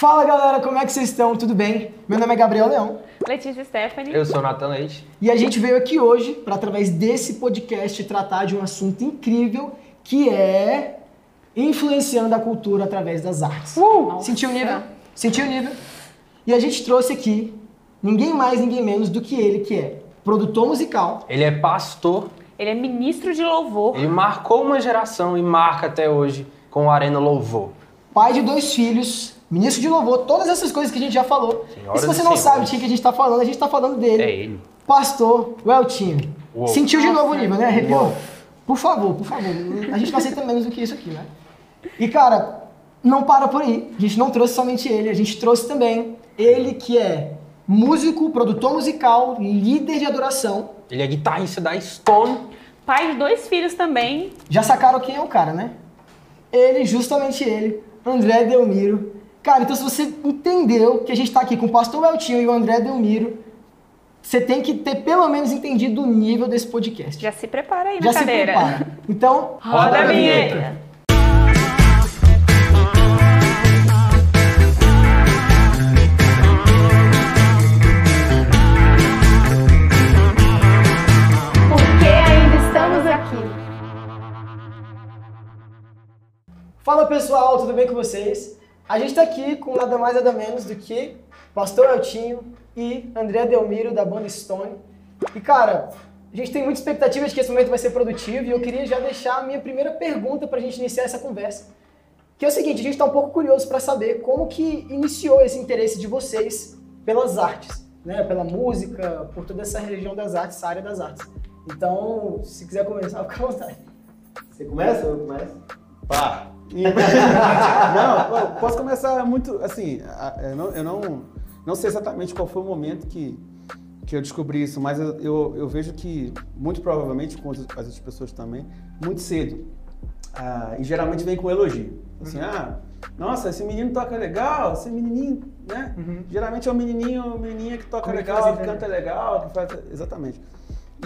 Fala galera, como é que vocês estão? Tudo bem? Meu nome é Gabriel Leão Letícia Stephanie. Eu sou Nathan Leite. e a gente veio aqui hoje para, através desse podcast, tratar de um assunto incrível que é influenciando a cultura através das artes. Nossa. Sentiu o nível? Sentiu o nível? E a gente trouxe aqui ninguém mais, ninguém menos do que ele, que é produtor musical, Ele é pastor, Ele é ministro de louvor. ele marcou uma geração e marca até hoje com o Arena Louvor. pai de dois filhos, ministro de louvor, todas essas coisas que a gente já falou. Senhoras e se você e não senhores. sabe de quem que a gente tá falando, a gente tá falando dele. É ele. Pastor Weltinho. Uou. Sentiu de novo o nível, né? Arrepiou? Por favor, por favor. A gente não aceita menos do que isso aqui, né? E, cara, não para por aí. A gente não trouxe somente ele, a gente trouxe também ele que é músico, produtor musical, líder de adoração. Ele é guitarrista da Stone. Pai de dois filhos também. Já sacaram quem é o cara, né? Ele, justamente ele, André Delmiro. Cara, então se você entendeu que a gente tá aqui com o pastor Weltinho e o André Delmiro, você tem que ter pelo menos entendido o nível desse podcast. Já se prepara aí Já na se cadeira. prepara. Então, Roda a vinheta. Porque ainda estamos aqui. Fala pessoal, tudo bem com vocês? A gente tá aqui com nada mais nada menos do que Pastor Eltinho e André Delmiro da banda Stone. E cara, a gente tem muita expectativa de que esse momento vai ser produtivo e eu queria já deixar a minha primeira pergunta pra gente iniciar essa conversa. Que é o seguinte, a gente tá um pouco curioso pra saber como que iniciou esse interesse de vocês pelas artes, né? Pela música, por toda essa região das artes, essa área das artes. Então, se quiser começar, fica à vontade. Você começa ou eu começo? Pá. não, posso começar muito, assim, eu não, eu não, não sei exatamente qual foi o momento que, que eu descobri isso, mas eu, eu, eu vejo que, muito provavelmente, com as as outras pessoas também, muito cedo. Ah, e geralmente vem com elogio. Assim, ah, nossa, esse menino toca legal, esse menininho, né? Geralmente é o menininho, a menininha que toca Como é que legal, faz que ideia? canta legal, que faz... Exatamente.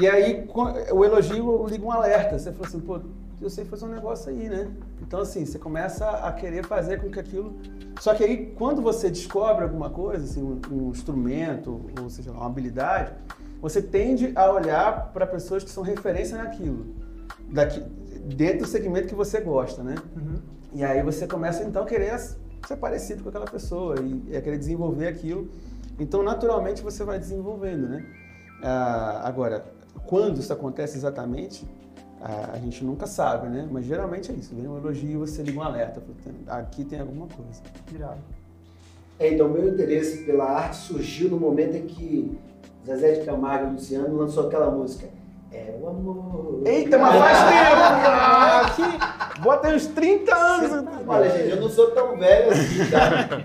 E aí, o elogio liga um alerta. Você fala assim, pô, eu sei fazer um negócio aí, né? Então, assim, você começa a querer fazer com que aquilo... Só que aí, quando você descobre alguma coisa, assim, um, um instrumento, ou seja, uma habilidade, você tende a olhar para pessoas que são referência naquilo. Daqui, dentro do segmento que você gosta, né? E aí você começa, então, a querer ser parecido com aquela pessoa e a querer desenvolver aquilo. Então, naturalmente, você vai desenvolvendo, né? Ah, agora, quando isso acontece exatamente, ah, a gente nunca sabe, né? Mas geralmente é isso. Vem um elogio e você liga um alerta. fala, "Tem- Aqui tem alguma coisa. Virado. É, então, meu interesse pela arte surgiu no momento em que Zezé de Camargo e Luciano lançou aquela música. É o amor. Eita, mas faz tempo! cara! Que... Bota aí uns 30 anos! Olha, gente, eu não sou tão velho assim, tá?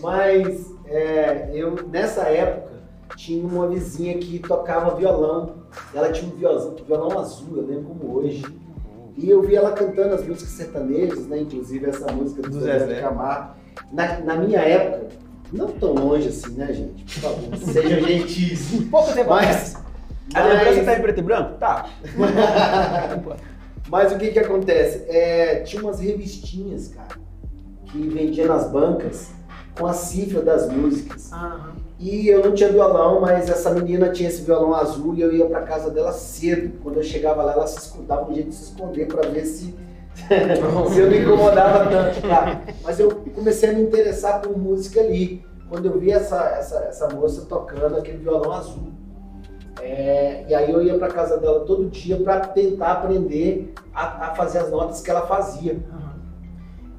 Mas é, eu, nessa época, tinha uma vizinha que tocava violão. Ela tinha um violão, violão azul, eu lembro como hoje. E eu vi ela cantando as músicas sertanejas, né? Inclusive essa música do, Do Zezé de Camargo. Na, na minha época, não tão longe assim, né, gente? Por favor, sejam gentis. Pouco tempo Mas, A lembrança mas, tá em preto e branco? Tá. mas o que que acontece? É, tinha umas revistinhas, cara, que vendia nas bancas com a cifra das músicas. Aham. E eu não tinha violão, mas essa menina tinha esse violão azul e eu ia pra casa dela cedo. Quando eu chegava lá, ela se escondava um jeito de se esconder pra ver se, se eu não incomodava tanto. Tá? Mas eu comecei a me interessar por música ali, quando eu vi essa, essa, essa moça tocando aquele violão azul. É, e aí eu ia pra casa dela todo dia pra tentar aprender a, a fazer as notas que ela fazia.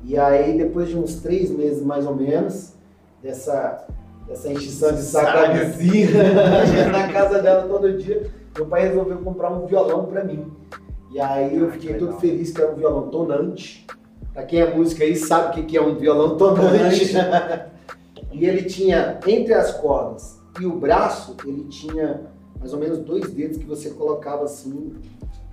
E aí, depois de uns três meses mais ou menos, dessa, dessa enchição de saco da vizinha na casa dela todo dia, meu pai resolveu comprar um violão pra mim. E aí eu fiquei todo feliz que era um violão tonante. Pra quem é música aí sabe o que é um violão tonante. e ele tinha, entre as cordas e o braço, ele tinha mais ou menos dois dedos que você colocava assim,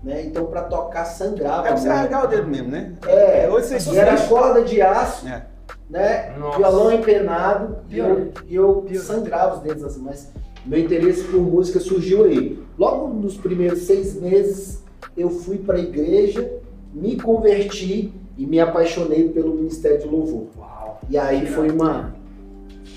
né? Então pra tocar sangrava. É pra você arrancar o dedo mesmo, né? É, Hoje você e era corda de aço, É. né? Nossa. Violão empenado e eu, e eu Pior. sangrava os dedos assim, mas meu interesse por música surgiu aí. Logo nos primeiros seis meses eu fui para a igreja, me converti e me apaixonei pelo Ministério de Louvor. E aí foi uma,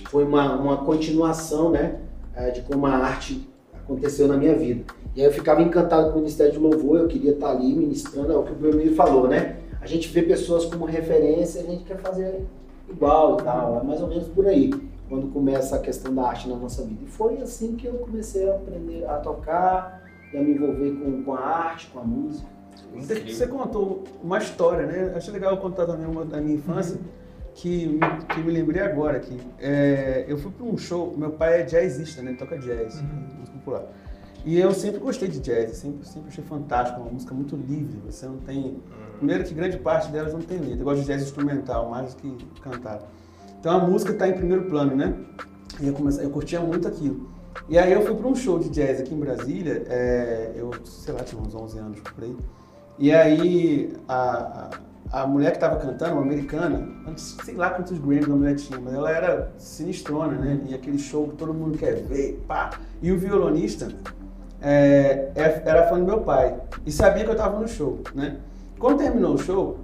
foi uma, uma continuação, né, eh, de como a arte aconteceu na minha vida. E aí eu ficava encantado com o Ministério de Louvor, eu queria estar ali ministrando, é o que o Belmiro falou, né? A gente vê pessoas como referência, a gente quer fazer igual e tal, é mais ou menos por aí, quando começa a questão da arte na nossa vida. E foi assim que eu comecei a aprender a tocar e a me envolver com, com a arte, com a música. Você, você contou uma história, né? Achei legal eu contar também uma da minha infância, que, me- que me lembrei agora aqui. É, eu fui para um show, meu pai é jazzista, né? Ele toca jazz, música popular. E eu sempre gostei de jazz, sempre, sempre achei fantástico, uma música muito livre. Você não tem. Primeiro que grande parte delas não tem letra. Eu gosto de jazz instrumental, mais do que cantar. Então a música está em primeiro plano, né? E eu, comecei, eu curtia muito aquilo. E aí eu fui para um show de jazz aqui em Brasília, é, eu, sei lá, tinha uns 11 anos por aí. E aí a, a, a mulher que estava cantando, uma americana, antes, sei lá quantos Grammys a mulher tinha, mas ela era sinistrona, né? E aquele show que todo mundo quer ver, pá. E o violonista é, é- era fã do meu pai e sabia que eu estava no show, né? Quando terminou o show,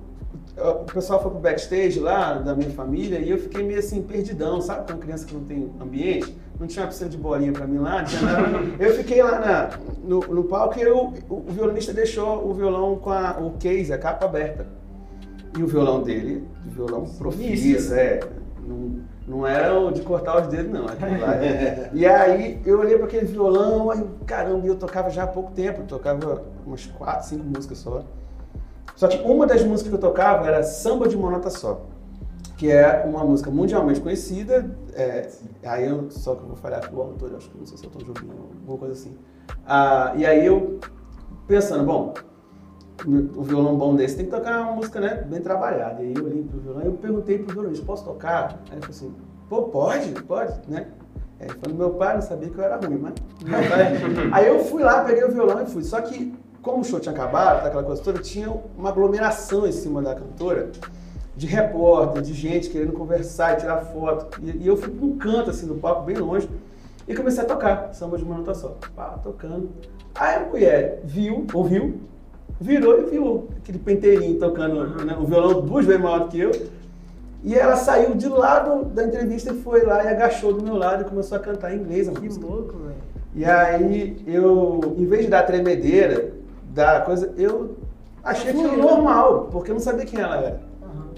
o pessoal foi pro backstage lá da minha família e eu fiquei meio assim perdidão, sabe? Com criança que não tem ambiente, não tinha uma piscina de bolinha pra mim lá, não tinha nada. Eu fiquei lá na- no, no palco e eu- o, o violonista deixou o violão com a- o case, a capa aberta. E o violão dele, de violão profissa, é. Não, não era o de cortar os dedos, não. é- E aí eu olhei para aquele violão, aí caramba, eu tocava já há pouco tempo, eu tocava umas quatro, cinco músicas só. Só que uma das músicas que eu tocava era Samba de uma Nota Só, que é uma música mundialmente conhecida. é, aí eu, só que eu vou falhar com o autor, eu acho que não sei se é o Tom Jobim ou alguma coisa assim. Ah, e aí eu pensando, bom, o violão bom desse tem que tocar uma música né, bem trabalhada. E aí eu olhei pro violão e eu perguntei pro violonista, posso tocar? Aí ele falou assim, pô, pode, pode, né? Aí ele falou, meu pai não sabia que eu era ruim, mas... pai- aí eu fui lá, peguei o violão e fui. Só que, como o show tinha acabado, aquela coisa toda, tinha uma aglomeração em cima da cantora, de repórter, de gente querendo conversar e tirar foto. E, e eu fui pra um canto, assim, do palco, bem longe, e comecei a tocar samba de uma nota só. Pá, tocando. Aí a mulher viu, ouviu, virou e viu aquele penteirinho tocando né, o violão duas vezes maior do que eu. E ela saiu de lado da entrevista e foi lá e agachou do meu lado e começou a cantar em inglês a Que música. louco, velho. E aí eu, em vez de dar tremedeira, dar coisa, eu achei aquilo normal, porque eu não sabia quem ela era.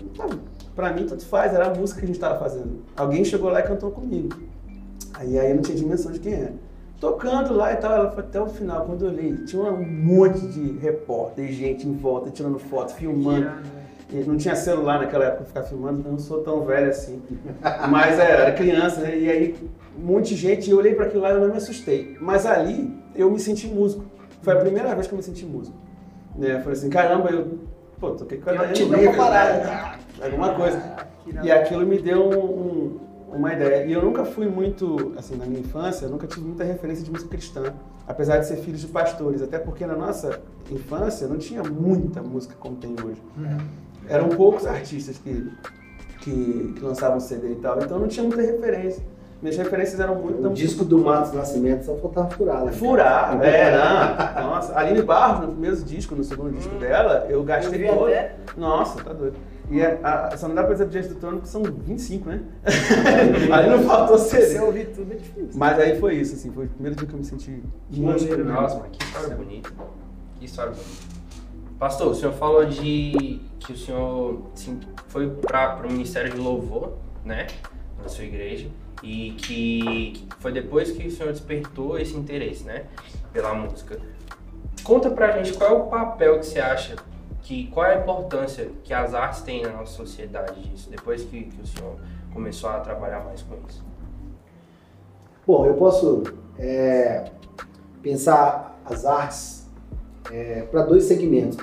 Então, pra mim, tanto faz, era a música que a gente tava fazendo. Alguém chegou lá e cantou comigo. Aí, aí eu não tinha dimensão de quem era. Tocando lá e tal, ela foi até o final. Quando eu olhei, tinha um monte de repórter, gente em volta, tirando foto, filmando. E não tinha celular naquela época ficar filmando, então eu não sou tão velho assim. Mas é, era criança, né? E aí, um monte de gente, e eu olhei pra aquilo lá e eu não me assustei. Mas ali, eu me senti músico. Foi a primeira vez que eu me senti músico. Né? Eu falei assim, caramba, eu. Pô, toquei com a Daiane parada. né? Alguma coisa. E aquilo me deu um- um- uma ideia. E eu nunca fui muito, assim, na minha infância, eu nunca tive muita referência de música cristã, apesar de ser filho de pastores, até porque na nossa infância não tinha muita música como tem hoje. Eram poucos artistas que, que, que lançavam CD e tal, então não tinha muita referência. Minhas referências eram muito O música disco do Matos Nascimento só faltava furar. né? Furar, é, não. Nossa, Aline Barros, no primeiro disco, no segundo disco dela, eu Eu gastei vi todo. até. Nossa, tá doido. E a, a, só não dá pra dizer diante do trono porque são 25, né? aí não faltou Se CD. eu ouvir tudo é difícil. Mas aí foi isso, assim, foi o primeiro dia que eu me senti músico. maneiro, Nossa, mas que história bonita. Que história bonita. Pastor, o senhor falou de que o senhor assim, foi para o Ministério de Louvor, né? Na sua igreja. E que, foi depois que o senhor despertou esse interesse, né? Pela música. Conta pra gente qual é o papel que você acha, que, qual é a importância que as artes têm na nossa sociedade disso, depois que, que o senhor começou a trabalhar mais com isso. Bom, eu posso é, pensar as artes para dois segmentos,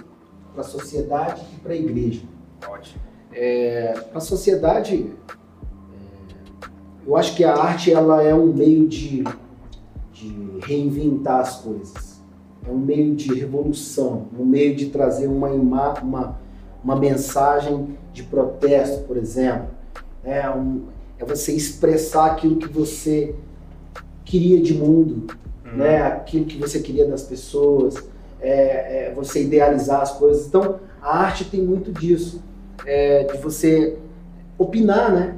para a sociedade e para a igreja. Ótimo. Para a sociedade, é, eu acho que a arte ela é um meio de, de reinventar as coisas. É um meio de revolução, um meio de trazer uma, uma, uma mensagem de protesto, por exemplo. É, um- é você expressar aquilo que você queria de mundo, né? aquilo que você queria das pessoas, é, é você idealizar as coisas. Então, a arte tem muito disso. é, de você opinar, né?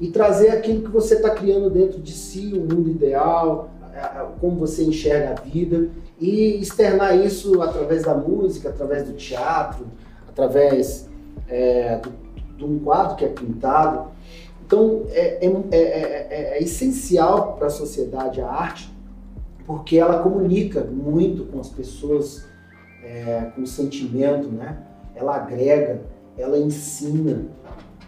E trazer aquilo que você está criando dentro de si, o mundo ideal, como você enxerga a vida e externar isso através da música, através do teatro, através é, de um quadro que é pintado. Então é, é- é- é- é essencial para a sociedade a arte, porque ela comunica muito com as pessoas, é, com sentimento, né? Ela agrega, ela ensina.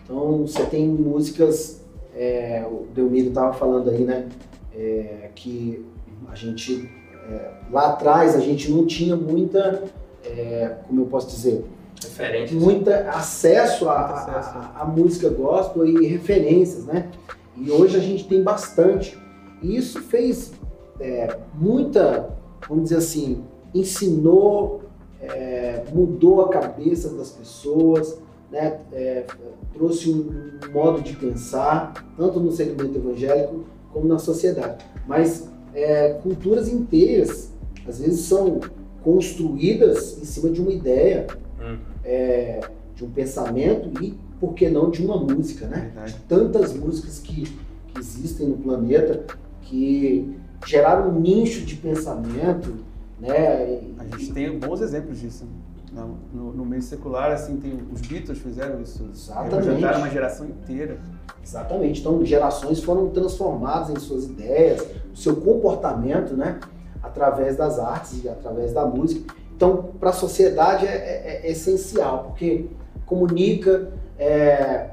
Então você tem músicas, é, o Delmiro estava falando aí, né? é, que a gente é, lá atrás a gente não tinha muita, é, como eu posso dizer, Referências. muita acesso a música gospel e referências, né? E hoje a gente tem bastante. E isso fez é, muita, vamos dizer assim, ensinou, é, mudou a cabeça das pessoas, né? É, trouxe um modo de pensar, tanto no segmento evangélico como na sociedade. Mas é, culturas inteiras, às vezes, são construídas em cima de uma ideia, Hum. é, de um pensamento e, por que não, de uma música, né? Verdade. De tantas músicas que, que existem no planeta que geraram um nicho de pensamento, né? A gente tem bons exemplos disso. No, no- meio secular, assim, tem os Beatles fizeram isso. Exatamente. Representaram uma geração inteira. Exatamente. Então, gerações foram transformadas em suas ideias, o seu comportamento, né? Através das artes e através da música. Então, para a sociedade é, é- é essencial, porque comunica, é,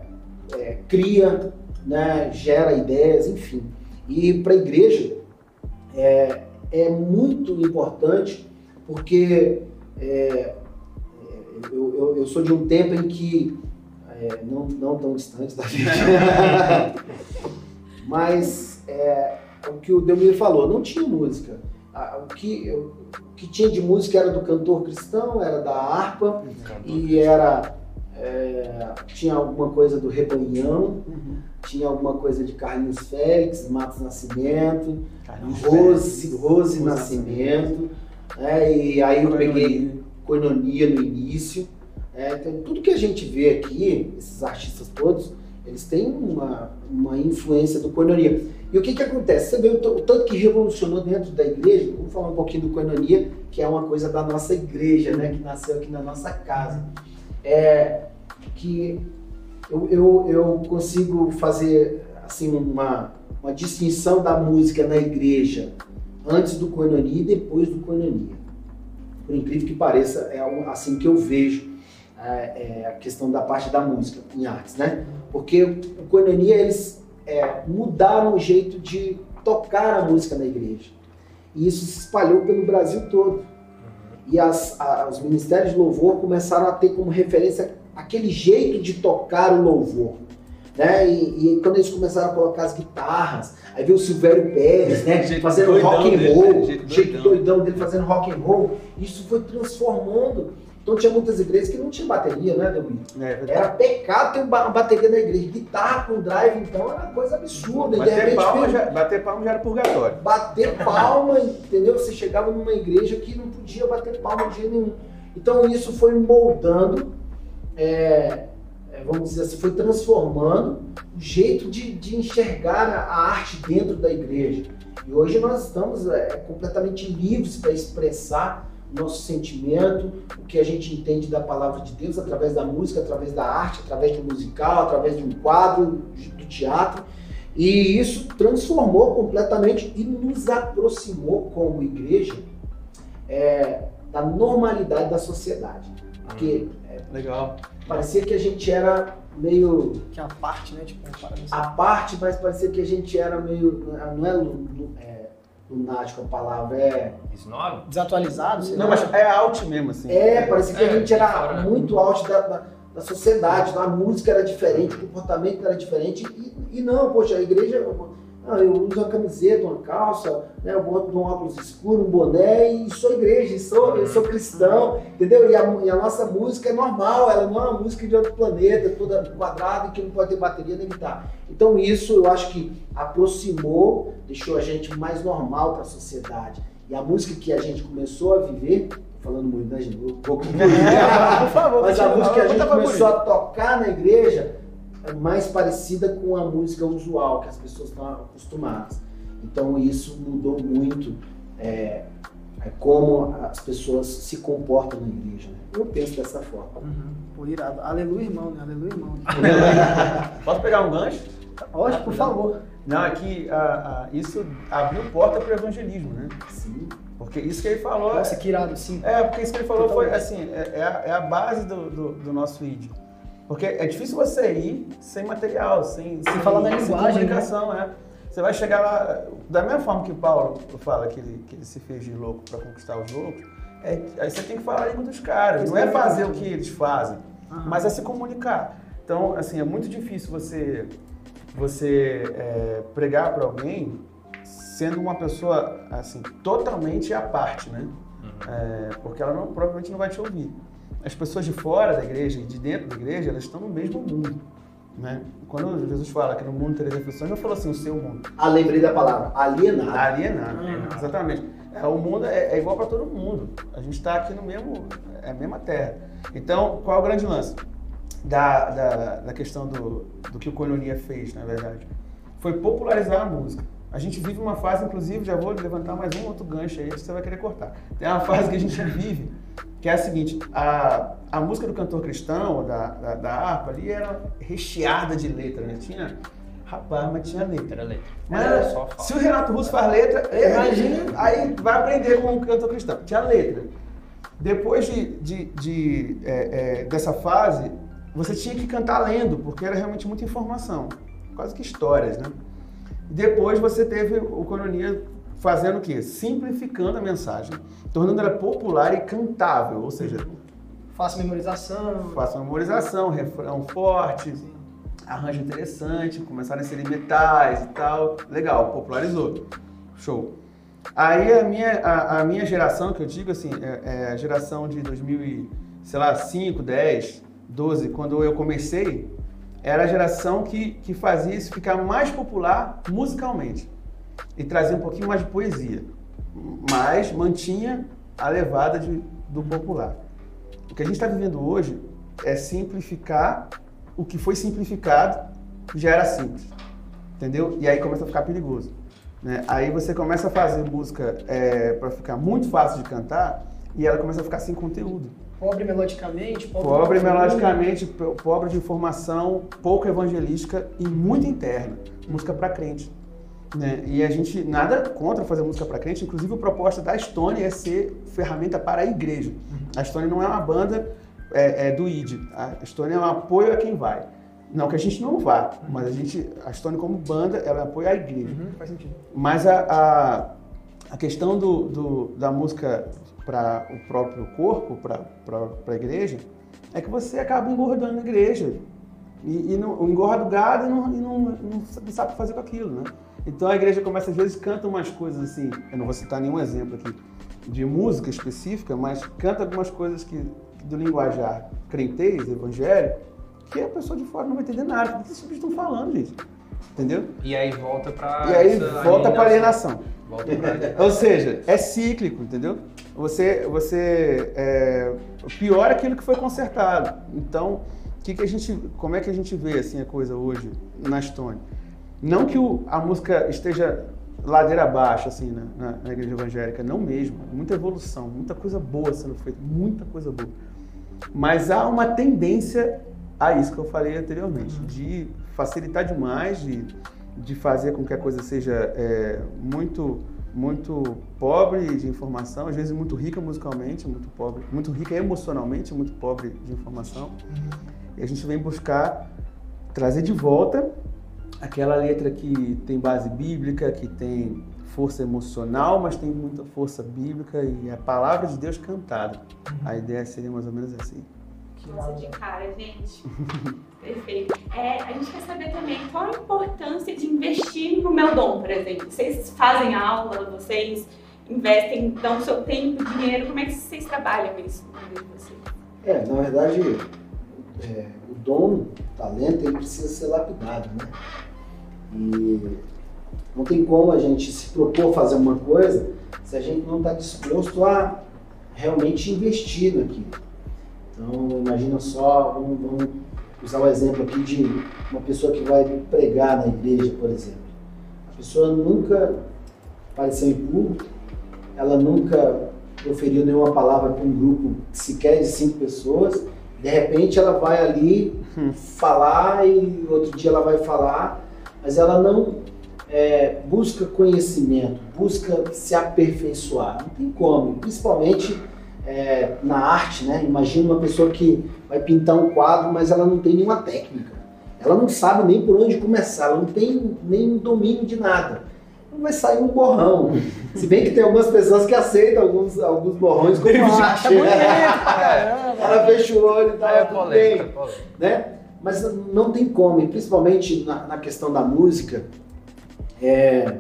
é, cria, né? gera ideias, enfim. E para a igreja é, é muito importante, porque é, eu, eu- eu sou de um tempo em que é, não, não tão distante da gente. Mas é, o que o Delmiro falou, não tinha música. O que, o que tinha de música era do cantor cristão, era da harpa e era. é, tinha alguma coisa do Rebanhão, tinha alguma coisa de Carlinhos Félix, Matos Nascimento, Carlinhos Rose, Félix, Rose Rose Nascimento. né? e aí eu peguei coinonia no início. É, então, tudo que a gente vê aqui, esses artistas todos, eles têm uma, uma influência do coinonia. E o que que acontece? Você vê o, o tanto que revolucionou dentro da igreja, vamos falar um pouquinho do coinonia, que é uma coisa da nossa igreja, né, que nasceu aqui na nossa casa. É, que eu, eu, eu consigo fazer assim uma, uma distinção da música na igreja antes do coinonia e depois do coinonia. Por incrível que pareça, é assim que eu vejo é, é, a questão da parte da música em artes, né? Porque o coinonia eles é, mudaram o jeito de tocar a música na igreja e isso se espalhou pelo Brasil todo. E as, a- os ministérios de louvor começaram a ter como referência aquele jeito de tocar o louvor. Né? E, e quando eles começaram a colocar as guitarras, aí veio o Silvério Pérez, né? Jeito fazendo rock and dele, roll, né? Jeito jeito doidão. dele fazendo rock and roll. Isso foi transformando. Então tinha muitas igrejas que não tinha bateria, né, Delmiro? É, verdade. Era pecado ter uma bateria na igreja. Guitarra com drive, então, era coisa absurda. Bater repente palma, já, bater palma já era purgatório. bater palma, entendeu? Você chegava numa igreja que não podia bater palma de jeito nenhum. Então isso foi moldando, é, é, vamos dizer assim, foi transformando o jeito de, de enxergar a, arte dentro da igreja. E hoje nós estamos é, completamente livres para expressar o nosso sentimento, o que a gente entende da palavra de Deus através da música, através da arte, através do musical, através de um quadro, do teatro. E isso transformou completamente e nos aproximou como igreja é, da normalidade da sociedade. Porque Legal. Parecia que a gente era meio Que é a parte, né? Tipo, à parte, mas parecia que a gente era meio. Não é, é lunático a palavra, é. Snob? Desatualizado, sei Não, lá. mas é out mesmo, assim. É, parecia que a É, gente era fora. muito out da, da, da sociedade, a música era diferente, o comportamento era diferente. E, e não, poxa, a igreja. Ah, eu uso uma camiseta, uma calça, né, eu boto um óculos escuro, um boné e sou igreja, e sou, eu sou cristão, entendeu? E a, e a nossa música é normal, ela não é uma música de outro planeta, toda quadrada e que não pode ter bateria nem guitarra. Então isso eu acho que aproximou, deixou a gente mais normal para a sociedade. E a música que a gente começou a viver, falando muito, né, gente? Um pouco por favor, Mas a música que a gente começou a tocar na igreja é mais parecida com a música usual, que as pessoas estão acostumadas. Então isso mudou muito é, é como as pessoas se comportam na igreja. Né? Eu penso dessa forma. Uhum. Pô, irado. Aleluia, irmão, né? Aleluia, irmão. Posso pegar um gancho? Lógico, por favor. Não, é que ah, ah, isso abriu porta para o evangelismo, né? Sim. Porque isso que ele falou. Nossa, que irado, sim. É, porque isso que ele falou foi Totalmente. assim, é, é a, é a base do, do, do nosso ID. Porque é difícil você ir sem material, sem, sem, falar na sem linguagem, comunicação, é. Você vai chegar lá, da mesma forma que o Paulo fala que ele, que ele se fez de louco para conquistar os loucos, é, aí você tem que falar a língua dos caras. Não é fazer o que eles fazem, Aham. mas é se comunicar. Então, assim, é muito difícil você, você é, pregar para alguém sendo uma pessoa, assim, totalmente à parte, né? É, porque ela não- provavelmente não vai te ouvir. As pessoas de fora da igreja e de dentro da igreja, elas estão no mesmo mundo. Né? Quando Jesus fala que no mundo tereis aflições, não falou assim, o seu mundo. Ah, lembrei da palavra, alienado. Alienado. Exatamente. É, o mundo é, é igual para todo mundo. A gente está aqui no mesmo, é a mesma terra. Então, qual é o grande lance da, da, da questão do, do que o Coinonia fez, na verdade? Foi popularizar a música. A gente vive uma fase, inclusive, já vou levantar mais um outro gancho aí, que você vai querer cortar. Tem uma fase que a gente vive, que é a seguinte, a, a música do cantor cristão, da, da, da harpa ali, era recheada de letra, né? Tinha, rapaz, mas tinha letra. Era letra. Mas Era fala. se o Renato Russo faz letra, imagina, aí vai aprender com o cantor cristão. Tinha letra. Depois de, de- de, é, é, dessa fase, você tinha que cantar lendo, porque era realmente muita informação. Quase que histórias, né? Depois você teve o Coronia fazendo o quê? Simplificando a mensagem, tornando ela popular e cantável, ou seja, Faço memorização. faça memorização, refrão forte, arranjo interessante, começaram a inserir metais e tal. Legal, popularizou. Show. Aí a minha, a, a minha geração, que eu digo assim, é, é a geração de 2000 e, sei lá, 5, 10, 12, quando eu comecei, era a geração que, que fazia isso ficar mais popular musicalmente. E trazia um pouquinho mais de poesia. Mas mantinha a levada de, do popular. O que a gente está vivendo hoje é simplificar o que foi simplificado já era simples, entendeu? E aí começa a ficar perigoso. né? Aí você começa a fazer música para ficar muito fácil de cantar e ela começa a ficar sem conteúdo. Pobre melodicamente, pobre, Pobre melodicamente, po- pobre de informação, pouco evangelística e muito interna. Música para crente. Né? E a gente, nada contra fazer música para crente, inclusive a proposta da Stone é ser ferramenta para a igreja. A Stone não é uma banda é, é, do ID, a Stone é um apoio a quem vai. Não que a gente não vá, mas a gente, a Stone como banda, ela apoia a igreja. Uhum, faz sentido. Mas a, a, a questão do, do- da música para o próprio corpo, para a igreja, é que você acaba engordando a igreja. E, e não, engorda o gado e, não, e não, não sabe- sabe fazer com aquilo, né? Então a igreja começa, às vezes, canta umas coisas assim, eu não vou citar nenhum exemplo aqui de música específica, mas canta algumas coisas que, do linguajar crentez, evangélico, que a pessoa de fora não vai entender nada. O que esses bichos estão falando, gente? Entendeu? E aí volta pra. E aí volta para alienação. Volta pra alienação. Ou seja, é cíclico, entendeu? Você, você é, piora aquilo que foi consertado. Então, que que a gente, como é que a gente vê assim a coisa hoje na Estônia? Não que o- a música esteja ladeira abaixo assim na, na- na igreja evangélica, não mesmo. Muita evolução, muita coisa boa sendo feita, muita coisa boa. Mas há uma tendência a isso que eu falei anteriormente, de facilitar demais, de, de fazer com que a coisa seja é, muito muito pobre de informação, às vezes muito rica musicalmente, muito pobre, muito rica emocionalmente, muito pobre de informação. E a gente vem buscar trazer de volta aquela letra que tem base bíblica, que tem força emocional, mas tem muita força bíblica e é a palavra de Deus cantada. A ideia seria mais ou menos assim. Nossa, de cara, gente. Perfeito. É, a gente quer saber também qual a importância de investir no meu dom, por exemplo. Vocês fazem aula, vocês investem, dão seu tempo, dinheiro, como é que vocês trabalham isso? É, na verdade, é, o dom, o talento, ele precisa ser lapidado, né? E não tem como a gente se propor fazer uma coisa se a gente não está disposto a realmente investir naquilo. Então, imagina só, vamos, vamos usar o exemplo aqui de uma pessoa que vai pregar na igreja, por exemplo. A pessoa nunca apareceu em público, ela nunca proferiu nenhuma palavra para um grupo sequer de cinco pessoas, de repente ela vai ali falar e outro dia ela vai falar, mas ela não é, busca conhecimento, busca se aperfeiçoar. Não tem como, principalmente é, na arte, né? Imagina uma pessoa que vai pintar um quadro, mas ela não tem nenhuma técnica. Ela não sabe nem por onde começar, ela não tem nem domínio de nada. Não vai sair um borrão. Se bem que tem algumas pessoas que aceitam alguns, alguns borrões como arte. ela fecha o olho e tal, É tudo polêmica, bem, polêmica. né? Mas não tem como, e principalmente na, na questão da música, é,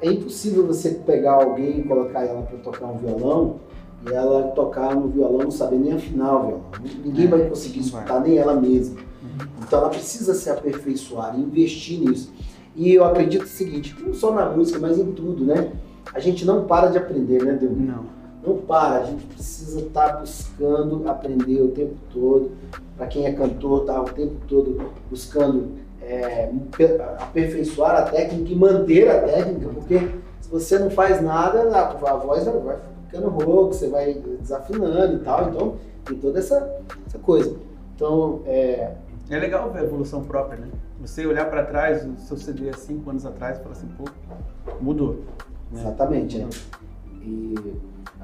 é impossível você pegar alguém e colocar ela para tocar um violão e ela tocar no violão não saber nem afinar o violão. Ninguém É, vai conseguir escutar, nem ela mesma. Então ela precisa se aperfeiçoar, investir nisso. E eu acredito o seguinte, não só na música, mas em tudo, né? A gente não para de aprender, né, Deus? Não. Não para, a gente precisa estar buscando aprender o tempo todo. Para quem é cantor, tá o tempo todo buscando é, pe- aperfeiçoar a técnica e manter a técnica, porque se você não faz nada, a, voz vai, ficando rouca, você vai desafinando e tal. Então, tem toda essa, essa coisa. Então, é, É legal ver a evolução própria, né? Você olhar pra trás, o seu CD há cinco anos atrás, e falar assim, pô, mudou. né? Exatamente, é. E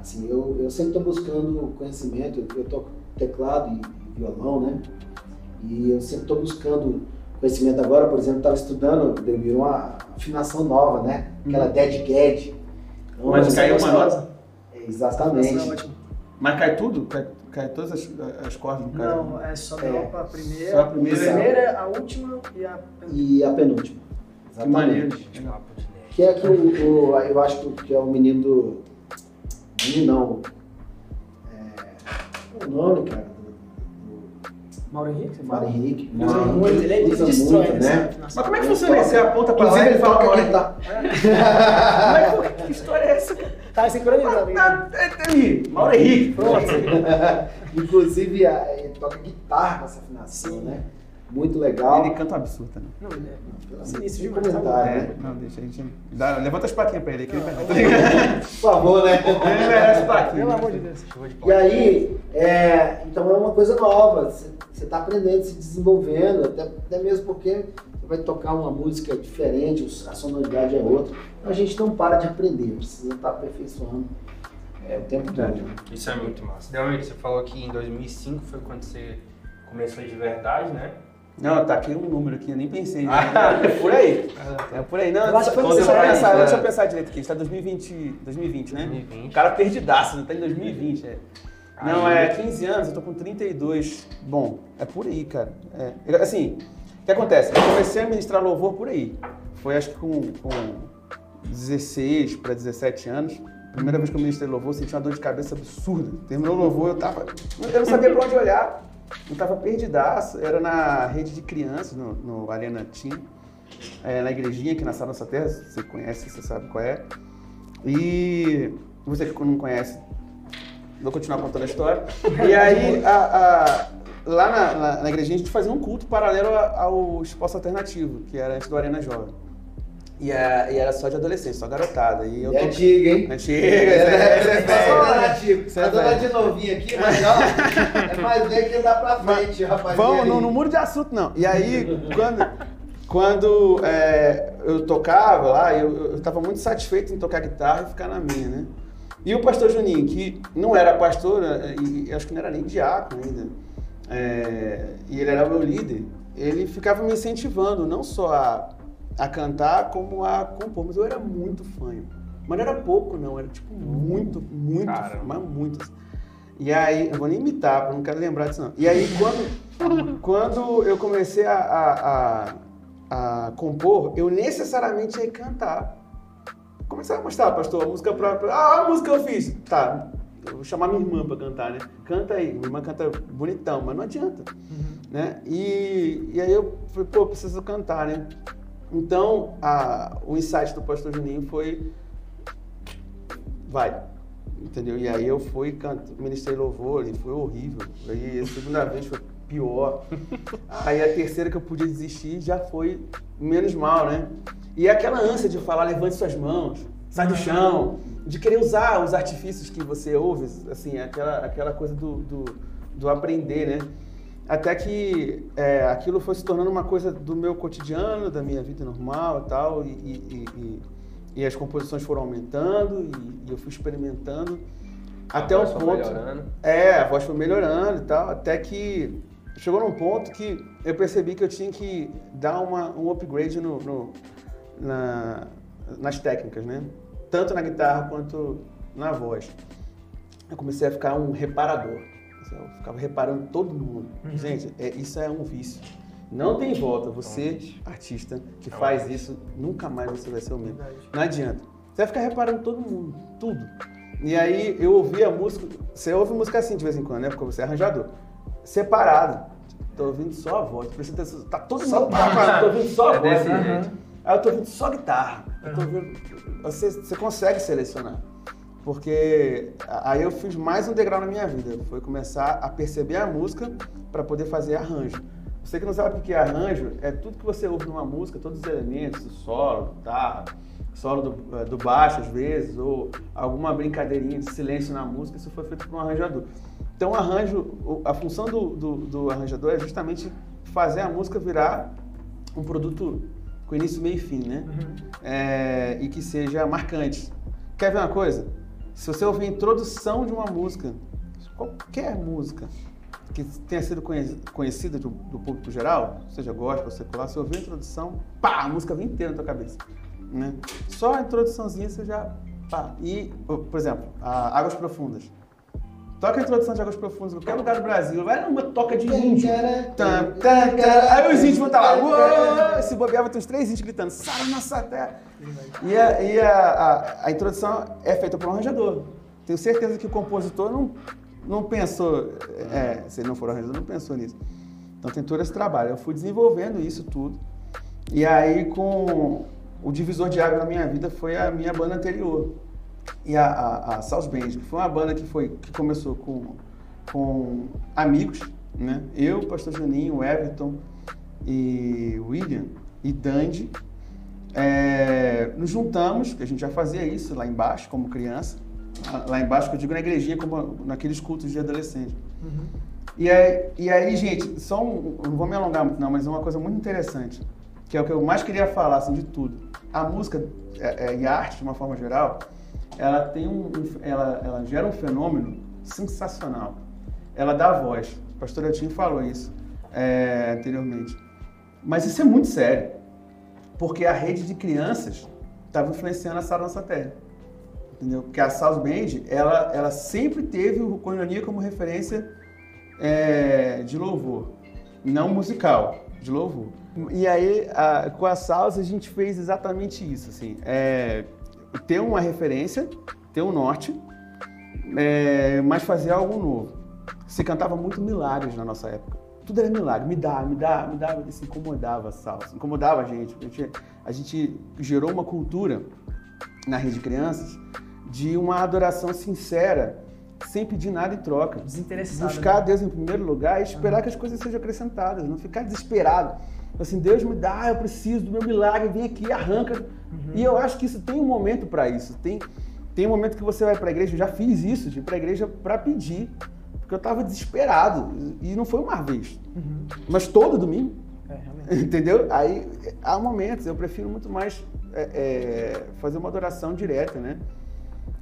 assim, eu, eu sempre estou buscando conhecimento, eu, eu toco teclado e, e violão, né? E eu sempre estou buscando conhecimento agora, por exemplo, estava estudando, Delmiro, uma afinação nova, né? Aquela dead gad. Então, Mas caiu uma nota. É, Exatamente. Ótimo. Mas cai tudo? Cai, cai todas as, as cordas no cara? Não, é só É. a primeira, Só a primeira. a primeira, a última e a E a penúltima. Que Exatamente. maneiro. De nerd. Que é que o, o- eu acho que- que é o menino do. Não. É, qual é o nome, cara? Mauro Henrique? Mário Henrique. Usa Mário muito, Henrique ele, ele usa destrói, muito, né? né? Mas como é que funciona isso? Você aponta pra lá Inclusive e ele fala uma hora. guitarra. Como é que, que história é essa? Tá sincronizado. Ah, é, é, Mauro Henrique. Pronto. Inclusive ele toca guitarra com essa afinação, Sim. né? Muito legal. Ele canta um absurdo, né? Não, ele é Pelo sinistro de tá comentário, É, né? não, deixa a gente. Dá, levanta as plaquinhas pra ele aqui. ele vai- Por favor, né? Ele merece plaquinha. Pelo amor de Deus. De E aí, é, então é uma coisa nova. Você está aprendendo, se desenvolvendo, até, até mesmo porque você vai tocar uma música diferente, a sonoridade é outra. A gente não para de aprender, precisa estar aperfeiçoando é, o tempo todo. Verdade. Isso é muito massa. Delmir, você falou que em 2005 foi quando você começou de verdade, né? Não, tá aqui um número aqui, eu nem pensei. Né? É por aí. É por aí. Não, Eu acho que foi deixa, eu pensar, né? deixa eu pensar direito aqui. A gente tá em 2020, 2020, né? 2020. O cara perdidaço, não tá em 2020. É. Não, é 15 anos, eu tô com 32. Bom, é por aí, cara. É. Assim, o que acontece? Eu comecei a ministrar louvor por aí. Foi acho que com, com 16 para 17 anos. Primeira vez que eu ministrei louvor, eu senti uma dor de cabeça absurda. Terminou o louvor, eu tava. Eu não sabia pra onde olhar. Eu tava perdidaço. Era na rede de crianças, no, no Arena Team. É, na igrejinha aqui na Sala Nossa Terra. Você conhece, você sabe qual é. E você que não conhece, vou continuar contando a história. E aí, a- a- lá na, na, na igrejinha, a gente fazia um culto paralelo ao espaço alternativo, que era antes do Arena Jovem. E, a- e era só de adolescente, só garotada. E eu É tô- antiga, hein? Antiga, é, é, é, é, é, antigo. Isso é Tá dando velho. de novinho aqui, mas ó, é mais velho que dá pra frente, rapaz. Vamos, não, não muda de assunto, não. E aí, quando, quando é, eu tocava lá, eu, eu tava muito satisfeito em tocar guitarra e ficar na minha, né? E o pastor Juninho, que não era pastor, é, e acho que não era nem diácono ainda, é, e ele era o meu líder, ele ficava me incentivando, não só a, a cantar, como a compor. Mas eu era muito fã. Mas não era pouco, não, era tipo muito, muito, Caramba. mas muito. E aí, eu vou nem imitar, porque eu não quero lembrar disso não. E aí, quando, quando eu comecei a, a, a, a compor, eu necessariamente ia cantar. Comecei a mostrar, pastor, a música própria. Ah, a música que eu fiz. Tá, eu vou chamar minha irmã pra cantar, né? Canta aí. Minha irmã canta bonitão, mas não adianta. Né? E, e aí eu falei, pô, preciso cantar, né? Então, a, o insight do pastor Juninho foi vai. Entendeu? E aí eu fui, canto, ministrei louvor e foi horrível. Aí a segunda vez foi pior. Aí a terceira que eu podia desistir já foi menos mal, né? E é aquela ânsia de falar, levante suas mãos, sai do chão, de querer usar os artifícios que você ouve, assim, aquela, aquela coisa do, do, do aprender, né? Até que é, aquilo foi se tornando uma coisa do meu cotidiano, da minha vida normal e tal, e, e, e, e as composições foram aumentando e, eu fui experimentando até A um voz foi ponto. melhorando. É, a voz foi melhorando e tal, até que chegou num ponto que eu percebi que eu tinha que dar uma, um upgrade no, no- na- nas técnicas, né? Tanto na guitarra quanto na voz. Eu comecei a ficar um reparador. Assim, Eu ficava reparando todo mundo. Gente, é- isso é um vício. Não tem volta. Você, artista, que É faz isso, nunca mais você vai ser o mesmo. Não adianta. Você vai ficar reparando todo mundo, tudo. E aí eu ouvia a música, você ouve música assim de vez em quando, né? Porque você é arranjador. Separado. Tô ouvindo só a voz. Atenção. Tá todo mundo separado. Tô ouvindo só a É voz. desse Aham. jeito. Aí eu tô ouvindo só guitarra. Eu tô ouvindo- você, você consegue selecionar. Porque aí eu fiz mais um degrau na minha vida. Foi começar a perceber a música para poder fazer arranjo. Você que não sabe o que é arranjo, é tudo que você ouve numa música, todos os elementos, o solo, guitarra, solo do, eh, do baixo às vezes, ou alguma brincadeirinha de silêncio na música, isso foi feito por um arranjador. Então, o arranjo, a função do, do, do arranjador é justamente fazer a música virar um produto com início, meio e fim, né? É, e que seja marcante. Quer ver uma coisa? Se você ouvir a introdução de uma música, qualquer música que tenha sido conhe- conhecida do, do público geral, seja gospel, secular, se ouvir a introdução, pá, a música vem inteira na tua cabeça. Né? Só a introduçãozinha você já. Pá. E, por exemplo, Águas Profundas. Toca a introdução de Águas Profundas em qualquer lugar do Brasil. Vai numa toca de índio. Tam, tam, tam. Aí os índios vão estar lá. "Uou!" Se bobear, vai ter uns três índios gritando: Sai nossa terra. E, a, e a, a- a introdução é feita por um arranjador. Tenho certeza que o compositor não, não pensou, é, se ele não for arranjador, não pensou nisso. Então tem todo esse trabalho. Eu fui desenvolvendo isso tudo. E aí, com o divisor de água na minha vida foi a minha banda anterior. E a, a, a South Band, que foi uma banda que, foi, que começou com, com amigos, né? Eu, o Pastor Juninho, o Everton e William e Dandy. É, nos juntamos, que a gente já fazia isso lá embaixo, como criança. Lá embaixo, que eu digo na igrejinha, como naqueles cultos de adolescente. E aí, e aí, gente, só um, não vou me alongar muito não, mas é uma coisa muito interessante, que é o que eu mais queria falar, assim, de tudo. A música é, é, e a arte, de uma forma geral, ela tem um, ela, ela gera um fenômeno sensacional. Ela dá voz. O pastor Eltinho falou isso é, anteriormente. Mas isso é muito sério, porque a rede de crianças estava influenciando a Sara Nossa Terra. Entendeu? Porque a South Band, ela, ela sempre teve o Coinonia como referência é, de louvor, não musical, de louvor. E aí, a- com a salsa, a gente fez exatamente isso, assim, é, ter uma referência, ter um norte, é, mas fazer algo novo. Se cantava muito milagres na nossa época. Tudo era milagre, me dá, me dá, me dá, isso incomodava a salsa, incomodava a gente. A gente, a gente gerou uma cultura na rede de crianças de uma adoração sincera, sem pedir nada em troca. Desinteressado. Buscar Deus em primeiro lugar e esperar que as coisas sejam acrescentadas, não ficar desesperado. Assim, Deus me dá, eu preciso do meu milagre, vem aqui, arranca. E eu acho que isso tem um momento para isso. Tem, tem um momento que você vai para a igreja, eu já fiz isso, de ir para a igreja para pedir, porque eu estava desesperado. E não foi uma vez, mas todo domingo. É. Entendeu? Aí há momentos, eu prefiro muito mais é, é, fazer uma adoração direta, né?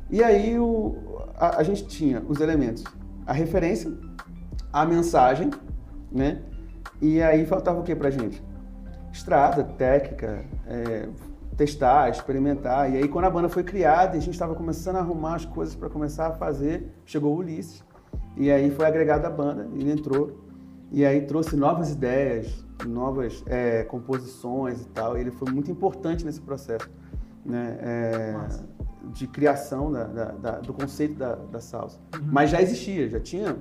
E aí o, a, a gente tinha os elementos, a referência, a mensagem, né? E aí faltava o que pra gente? Estrada, técnica, é, testar, experimentar. E aí quando a banda foi criada e a gente estava começando a arrumar as coisas para começar a fazer, chegou o Ulisses. E aí foi agregado à banda, ele entrou. E aí trouxe novas ideias, novas é, composições e tal. E ele foi muito importante nesse processo né, é, de criação da- da- da- do conceito da, da salsa. Mas já existia, já tinha,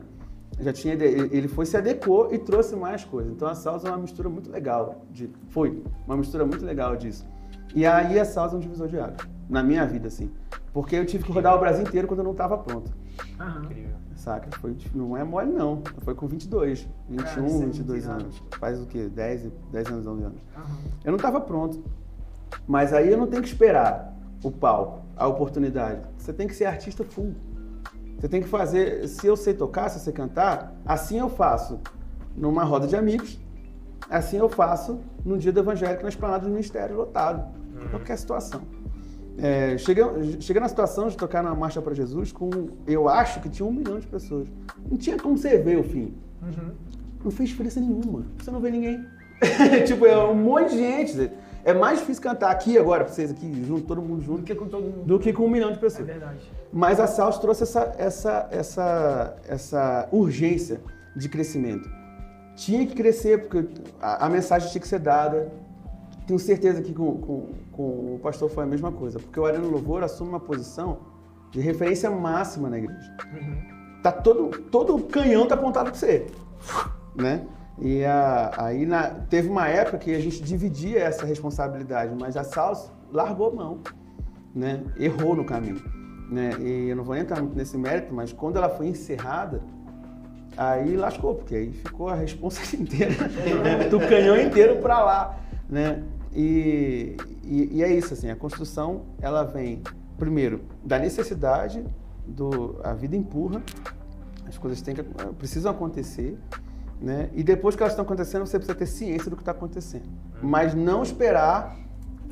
já tinha. Ele foi se adequou e trouxe mais coisas. Então a salsa é uma mistura muito legal. De, foi uma mistura muito legal disso. E aí a salsa é um divisor de águas, na minha vida, assim. Porque eu tive que rodar o Brasil inteiro quando eu não estava pronto. Aham. Saca? Foi, não é mole, não. Foi com 22, 21, Cara, isso é 22 muito anos. Faz o quê? 10, e- 10 anos, 11 anos. Aham. Eu não estava pronto. Mas aí eu não tenho que esperar o palco, a oportunidade. Você tem que ser artista full. Você tem que fazer. Se eu sei tocar, se eu sei cantar, assim eu faço numa roda de amigos. Assim eu faço no dia do evangélico na esplanada do ministério lotado. Qualquer situação. É, cheguei, cheguei na situação de tocar na Marcha para Jesus com, eu acho que tinha um milhão de pessoas. Não tinha como você ver o fim. Uhum. Não fez diferença nenhuma. Você não vê ninguém. tipo, é um monte de gente. É mais difícil cantar aqui agora, pra vocês aqui, junto, todo mundo Do junto, que com todo mundo. do que com um milhão de É pessoas. verdade. Mas a Salsa trouxe essa, essa, essa, essa urgência de crescimento. Tinha que crescer, porque a, a mensagem tinha que ser dada. Tenho certeza que com, com, com o pastor foi a mesma coisa, porque o Arena Louvor assume uma posição de referência máxima na igreja. Tá todo, todo o canhão tá apontado para você, né? E a- aí na- teve uma época que a gente dividia essa responsabilidade, mas a Salsa largou mão né, errou no caminho. Né? E eu não vou entrar muito nesse mérito, mas quando ela foi encerrada, aí lascou, porque aí ficou a responsa inteira, do canhão inteiro para lá. Né? E, e, e é isso, assim, a construção ela vem, primeiro, da necessidade, do, a vida empurra, as coisas têm que, precisam acontecer, né? E depois que elas estão acontecendo, você precisa ter ciência do que está acontecendo. Mas não esperar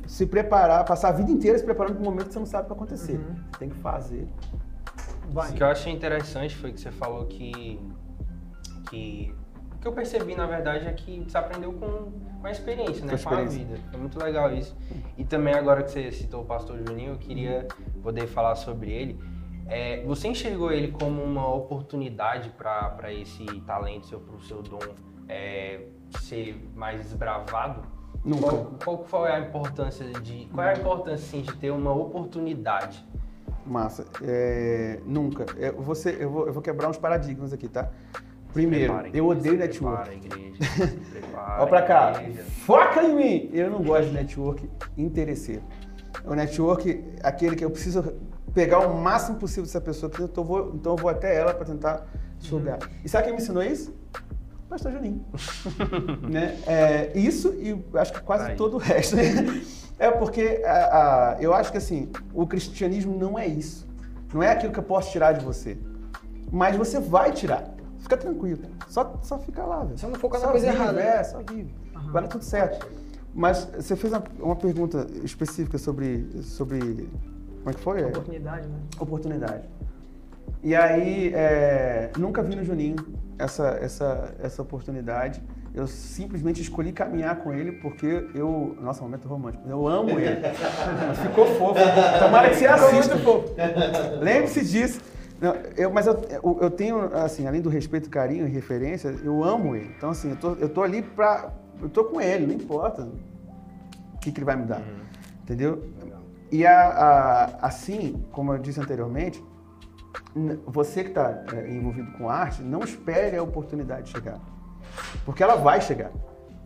se preparar, passar a vida inteira se preparando para um momento que você não sabe o que vai acontecer. Você tem que fazer. Vai. O que eu achei interessante foi que você falou que. que o que eu percebi, na verdade, é que você aprendeu com, com a experiência, né? Com a Com a vida. Foi muito legal isso. E também, agora que você citou o pastor Juninho, eu queria poder falar sobre ele. É, você enxergou ele como uma oportunidade para esse talento, seu, pro seu dom é, ser mais desbravado? Nunca. Qual, qual foi a importância de. Qual é a importância assim, de ter uma oportunidade? Massa. É, nunca. Eu, você, eu, vou, eu vou quebrar uns paradigmas aqui, tá? Primeiro, Prepara, eu igreja, odeio se prepara, network. igreja, prepara, Olha pra cá. igreja. Foca em mim! Eu não gosto de network interesseiro. O network, aquele que eu preciso pegar o máximo possível dessa pessoa, então eu vou, então eu vou até ela para tentar sugar. E sabe quem me ensinou isso? Pastor Juninho. né? É, isso e acho que quase Aí. todo o resto. É porque a- a- eu acho que assim, o cristianismo não é isso. Não é aquilo que eu posso tirar de você. Mas você vai tirar. Fica tranquilo. Só, só fica lá, velho. Só não foca na coisa vive, errada. É, só vive. Vai dar tudo certo. Mas você fez uma, uma pergunta específica sobre, sobre. Como é que foi? Oportunidade, né? oportunidade. E aí, é, nunca vi no Juninho essa, essa, essa oportunidade. Eu simplesmente escolhi caminhar com ele porque eu. Nossa, momento romântico. Eu amo ele. Ficou fofo. Tomara que você assista. Lembre-se disso. Não, eu, mas eu, eu, tenho, assim, além do respeito, carinho e referência, eu amo ele. Então, assim, eu tô, eu tô ali pra. Eu tô com ele, não importa o que, que ele vai me dar. Entendeu? E a, a- assim, como eu disse anteriormente, você que está envolvido com arte, não espere a oportunidade chegar. Porque ela vai chegar.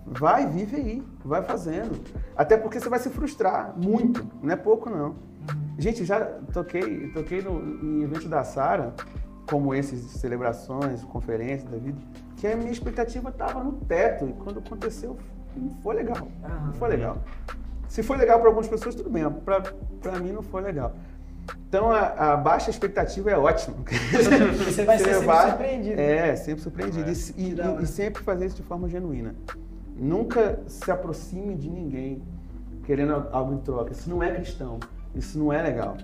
Vai, vive aí, vai fazendo. Até porque você vai se frustrar muito, não é pouco não. Gente, já toquei, toquei no, em eventos da Sara, como esses celebrações, conferências da vida, que a minha expectativa estava no teto. E quando aconteceu, não foi legal. Não foi legal. Se foi legal para algumas pessoas, tudo bem. Para mim não foi legal. Então a, a baixa expectativa é ótima. Você vai ser sempre surpreendido. É, sempre surpreendido. É. E- E, e sempre fazer isso de forma genuína. Nunca se aproxime de ninguém querendo algo em troca. Isso não é cristão. Isso não é legal.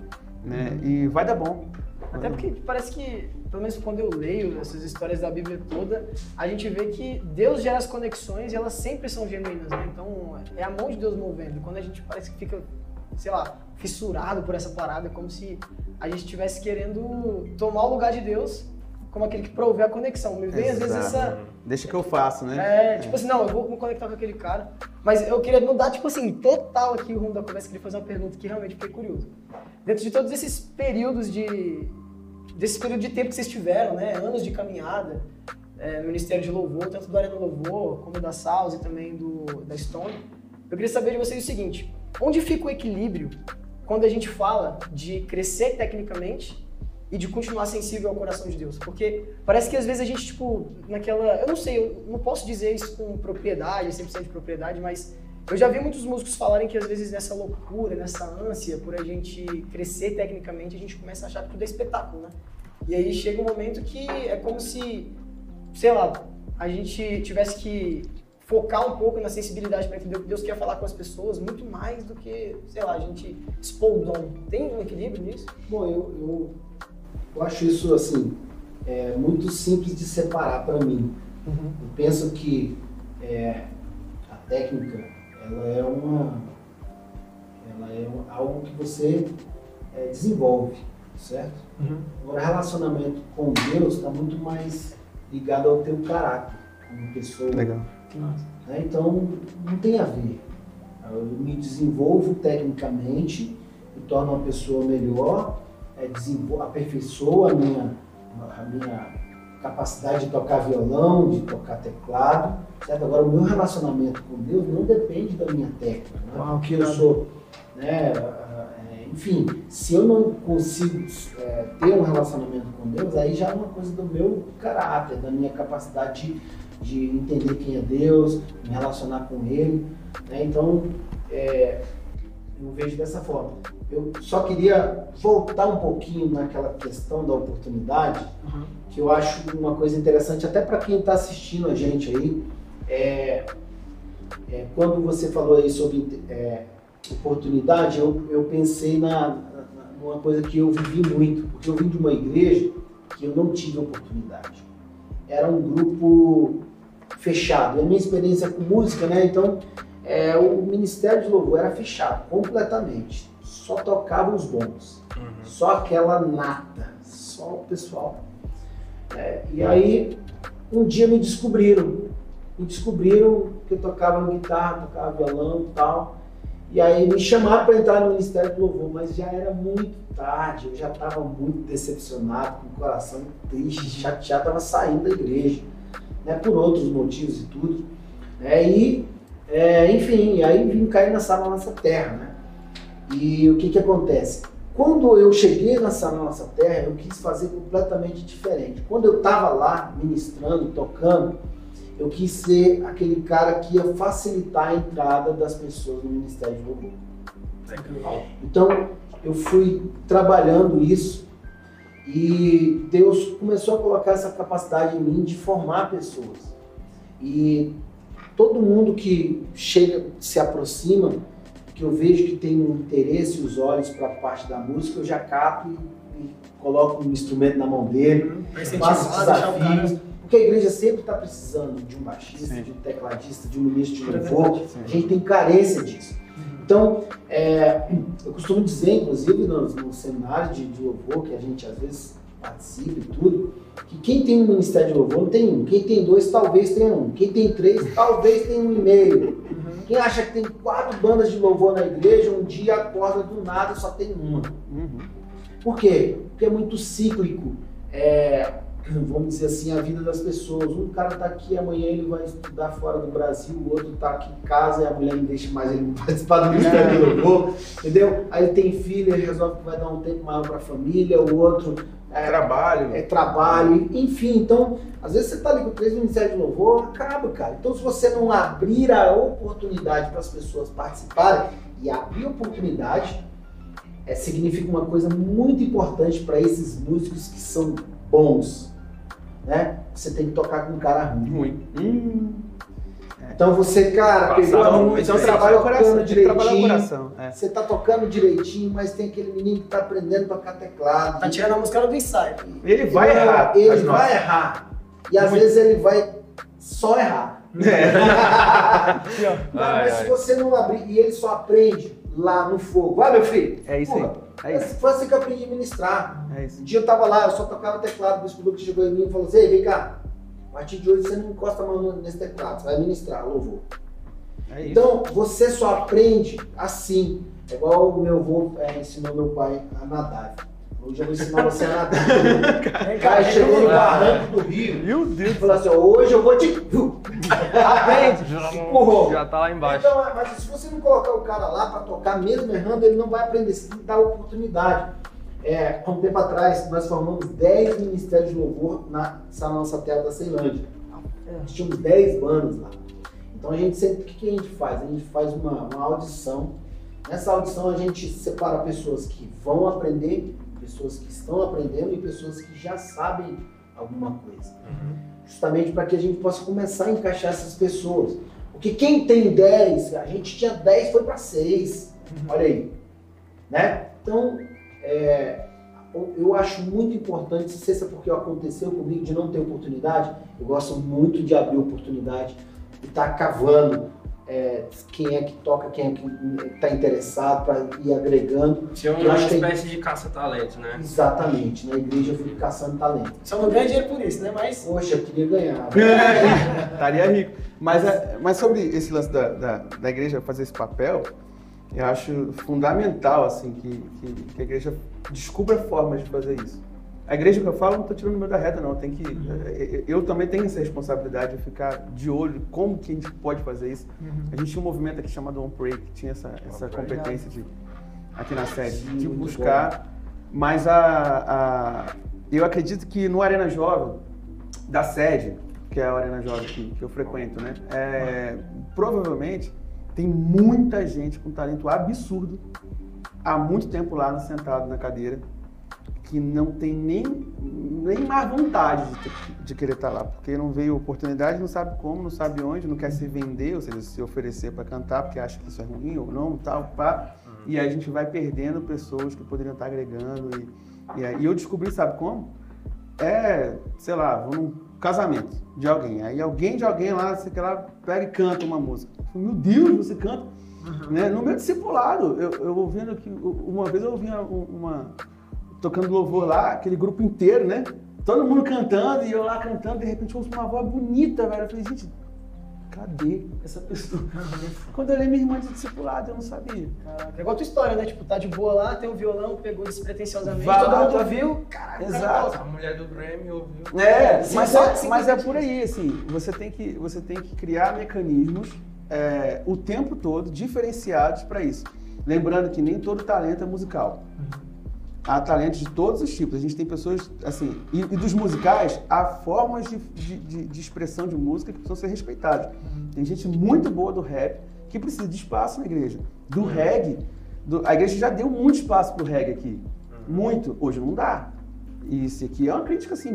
Né? E vai dar bom. Até porque parece que, pelo menos quando eu leio essas histórias da Bíblia toda, a gente vê que Deus gera as conexões e elas sempre são genuínas, né? Então é a mão de Deus movendo. Quando a gente parece que fica, sei lá, fissurado por essa parada, como se a gente estivesse querendo tomar o lugar de Deus como aquele que provê a conexão. Me vem às vezes essa. Deixa que eu faço, né? É, tipo assim, não, eu vou me conectar com aquele cara. Mas eu queria mudar, tipo assim, total aqui o rumo da conversa, queria fazer uma pergunta que realmente fiquei curioso. Dentro de todos esses períodos de. desse período de tempo que vocês tiveram, né? Anos de caminhada é, no Ministério de Louvor, tanto do Arena Louvor, como da Salsa e também do, da Stone. Eu queria saber de vocês o seguinte: onde fica o equilíbrio quando a gente fala de crescer tecnicamente e de continuar sensível ao coração de Deus. Porque parece que às vezes a gente, tipo, naquela. Eu não sei, eu não posso dizer isso com propriedade, 100% de propriedade, mas eu já vi muitos músicos falarem que às vezes nessa loucura, nessa ânsia por a gente crescer tecnicamente, a gente começa a achar que tudo é espetáculo, né? E aí chega um momento que é como se, sei lá, a gente tivesse que focar um pouco na sensibilidade para entender o que Deus quer falar com as pessoas, muito mais do que, sei lá, a gente expor o dom. Tem um equilíbrio nisso? Bom, eu, eu, eu acho isso assim é, muito simples de separar para mim. Uhum. Eu penso que é, a técnica ela é uma ela é um- algo que você é, desenvolve, certo? Uhum. Agora, relacionamento com Deus está muito mais ligado ao teu caráter como pessoa. Legal. Né? Então, não tem a ver. Eu me desenvolvo tecnicamente, me torno uma pessoa melhor, é, aperfeiçoa a minha, a minha capacidade de tocar violão, de tocar teclado, certo? Agora, o meu relacionamento com Deus não depende da minha técnica, né? Uau, que eu sou, né, é, enfim, se eu não consigo é, ter um relacionamento com Deus, aí já é uma coisa do meu caráter, da minha capacidade de de entender quem é Deus, me relacionar com Ele. né? Então, é, eu vejo dessa forma. Eu só queria voltar um pouquinho naquela questão da oportunidade, Uhum. que eu acho uma coisa interessante, até para quem está assistindo a gente aí. É, é, quando você falou aí sobre é, oportunidade, eu, eu pensei na, na- numa coisa que eu vivi muito, porque eu vim de uma igreja que eu não tive oportunidade. Era um grupo fechado. E a minha experiência com música, né? Então, é, o Ministério de Louvor era fechado completamente. Só tocavam os bons. Só aquela nata. Só o pessoal. É, e aí, um dia me descobriram. Me descobriram que eu tocava guitarra, tocava violão e tal. E aí me chamaram para entrar no Ministério do Louvor, mas já era muito tarde, eu já estava muito decepcionado, com o coração triste, chateado, estava saindo da igreja, né, por outros motivos e tudo. Né, e, é, enfim, aí vim cair nessa nossa terra. Né? E o que, que acontece? Quando eu cheguei nessa nossa terra, eu quis fazer completamente diferente. Quando eu estava lá ministrando, tocando, eu quis ser aquele cara que ia facilitar a entrada das pessoas no Ministério de Louvor. Então, eu fui trabalhando isso e Deus começou a colocar essa capacidade em mim de formar pessoas. E todo mundo que chega, se aproxima, que eu vejo que tem um interesse e os olhos para a parte da música, eu já cato e, e coloco um instrumento na mão dele, Pra faço desafios, porque a igreja sempre está precisando de um baixista, Sim. de um tecladista, de um ministro de louvor. verdade. A gente tem carência disso. Então, é, eu costumo dizer, inclusive nos, nos seminários de, de louvor, que a gente às vezes participa e tudo, que quem tem um ministério de louvor não tem um. Quem tem dois, talvez tenha um. Quem tem três, talvez tenha um e meio. Quem acha que tem quatro bandas de louvor na igreja, um dia acorda do nada só tem uma. Uhum. Por quê? Porque é muito cíclico. É, vamos dizer assim, a vida das pessoas. Um cara tá aqui, amanhã ele vai estudar fora do Brasil, o outro tá aqui em casa e a mulher não deixa mais ele participar do Ministério do Louvor, entendeu? Aí ele tem filho, ele resolve que vai dar um tempo maior para a família, o outro é, Trabalho. é trabalho, enfim. Então, às vezes você tá ali com três ministérios de louvor, acaba, cara. Então, se você não abrir a oportunidade para as pessoas participarem, e abrir oportunidade é, significa uma coisa muito importante para esses músicos que são bons, né? Você tem que tocar com um cara ruim. Ruim. Hum. Então, você, cara, pegou a música, Então Sim, trabalha o coração. Trabalhar o direitinho, coração. É. Você tá tocando direitinho, mas tem aquele menino que tá aprendendo a tocar teclado. Tá tirando a música do ensaio. Ele vai errar. Ele vai notas. errar. E às vezes ele vai só errar. Ó. Mas, Ai, mas ai. se você não abrir, e ele só aprende lá no fogo. Vai, meu filho. É isso aí. Porra, É isso. Foi assim que eu aprendi a ministrar. É. Um dia eu tava lá, eu só tocava teclado, o bispo Lucas chegou em mim e falou assim, "Ei, vem cá, a partir de hoje você não encosta mão nesse teclado, você vai ministrar, louvor. É. Então, você só aprende assim. É igual o meu avô é, ensinou meu pai a nadar. Hoje eu vou ensinar você a nadar. Vem cá, chegou no barranco do Rio. Meu Deus. E falou assim, hoje eu vou te... Aprende. Empurrou. Já tá lá embaixo. Então, mas se você não colocar o cara lá para tocar, mesmo errando, ele não vai aprender. Você tem que dar oportunidade. É, há um tempo atrás, nós formamos 10 ministérios de louvor na, nossa terra da Ceilândia. Nós tínhamos 10 bandas lá. Então a gente sempre, o que, que a gente faz? A gente faz uma, uma audição. Nessa audição a gente separa pessoas que vão aprender, pessoas que estão aprendendo e pessoas que já sabem alguma coisa. Justamente para que a gente possa começar a encaixar essas pessoas. Porque quem tem 10, a gente tinha 10, foi para 6. Olha aí. Né? Então, é, eu- acho muito importante, não sei se é porque aconteceu comigo de não ter oportunidade, eu gosto muito de abrir oportunidade e estar cavando é, quem é que toca, quem é que está interessado para ir agregando. Tinha Eu uma acho que- espécie de caça-talento, né? Exatamente, na igreja eu fui caçando talento. Só não ganha dinheiro por isso, né? Mas. Poxa, eu queria ganhar. Estaria rico. Mas, é- mas sobre esse lance da, da, da igreja fazer esse papel, eu acho fundamental assim, que, que, que a igreja descubra formas de fazer isso. A igreja que eu falo, não estou tirando o meu da reta, não. Tem que, eu- eu também tenho essa responsabilidade de ficar de olho como que a gente pode fazer isso. A gente tinha um movimento aqui chamado On Pray, que tinha essa, essa competência de, aqui na sede, de Muito buscar. Mas a, a, eu acredito que no Arena Jovem, da sede, que é a Arena Jovem que, que eu frequento, né? É, provavelmente tem muita gente com talento absurdo há muito tempo lá sentado na cadeira que não tem nem, nem mais vontade de, ter- de querer estar lá, porque não veio oportunidade, não sabe como, não sabe onde, não quer se vender, ou seja, se oferecer para cantar, porque acha que isso é ruim ou não, tal, pá. E aí a gente vai perdendo pessoas que poderiam estar agregando. E, e, aí, e eu descobri, sabe como? É, sei lá, vou num casamento de alguém. Aí alguém de alguém lá, sei que lá, pega e canta uma música. Meu Deus, você canta? Né? No meu discipulado, eu, eu ouvindo que uma vez eu ouvi uma, uma- tocando louvor lá, aquele grupo inteiro, né? Todo mundo cantando e eu lá cantando, de repente eu ouço uma voz bonita, velho. Eu falei, gente, cadê essa pessoa? Quando eu olhei minha irmã de discipulado, eu não sabia. Caraca, é igual a tua história, né? Tipo, tá de boa lá, tem um violão, pegou despretensiosamente, Vai todo lá, mundo tá- viu, caralho, o cara Exato. toca. A mulher do Grammy ouviu. É, Sim, mas, é, sim, mas é por aí, assim, você tem que, você tem que criar mecanismos é, o tempo todo diferenciados para isso. Lembrando que nem todo talento é musical. Há talentos de todos os tipos. A gente tem pessoas, assim, e, e dos musicais, há formas de, de, de- expressão de música que precisam ser respeitadas. Tem gente muito boa do rap que precisa de espaço na igreja. Do reggae, do- a igreja já deu muito espaço pro reggae aqui. Muito. Hoje não dá. E isso aqui é uma crítica, assim,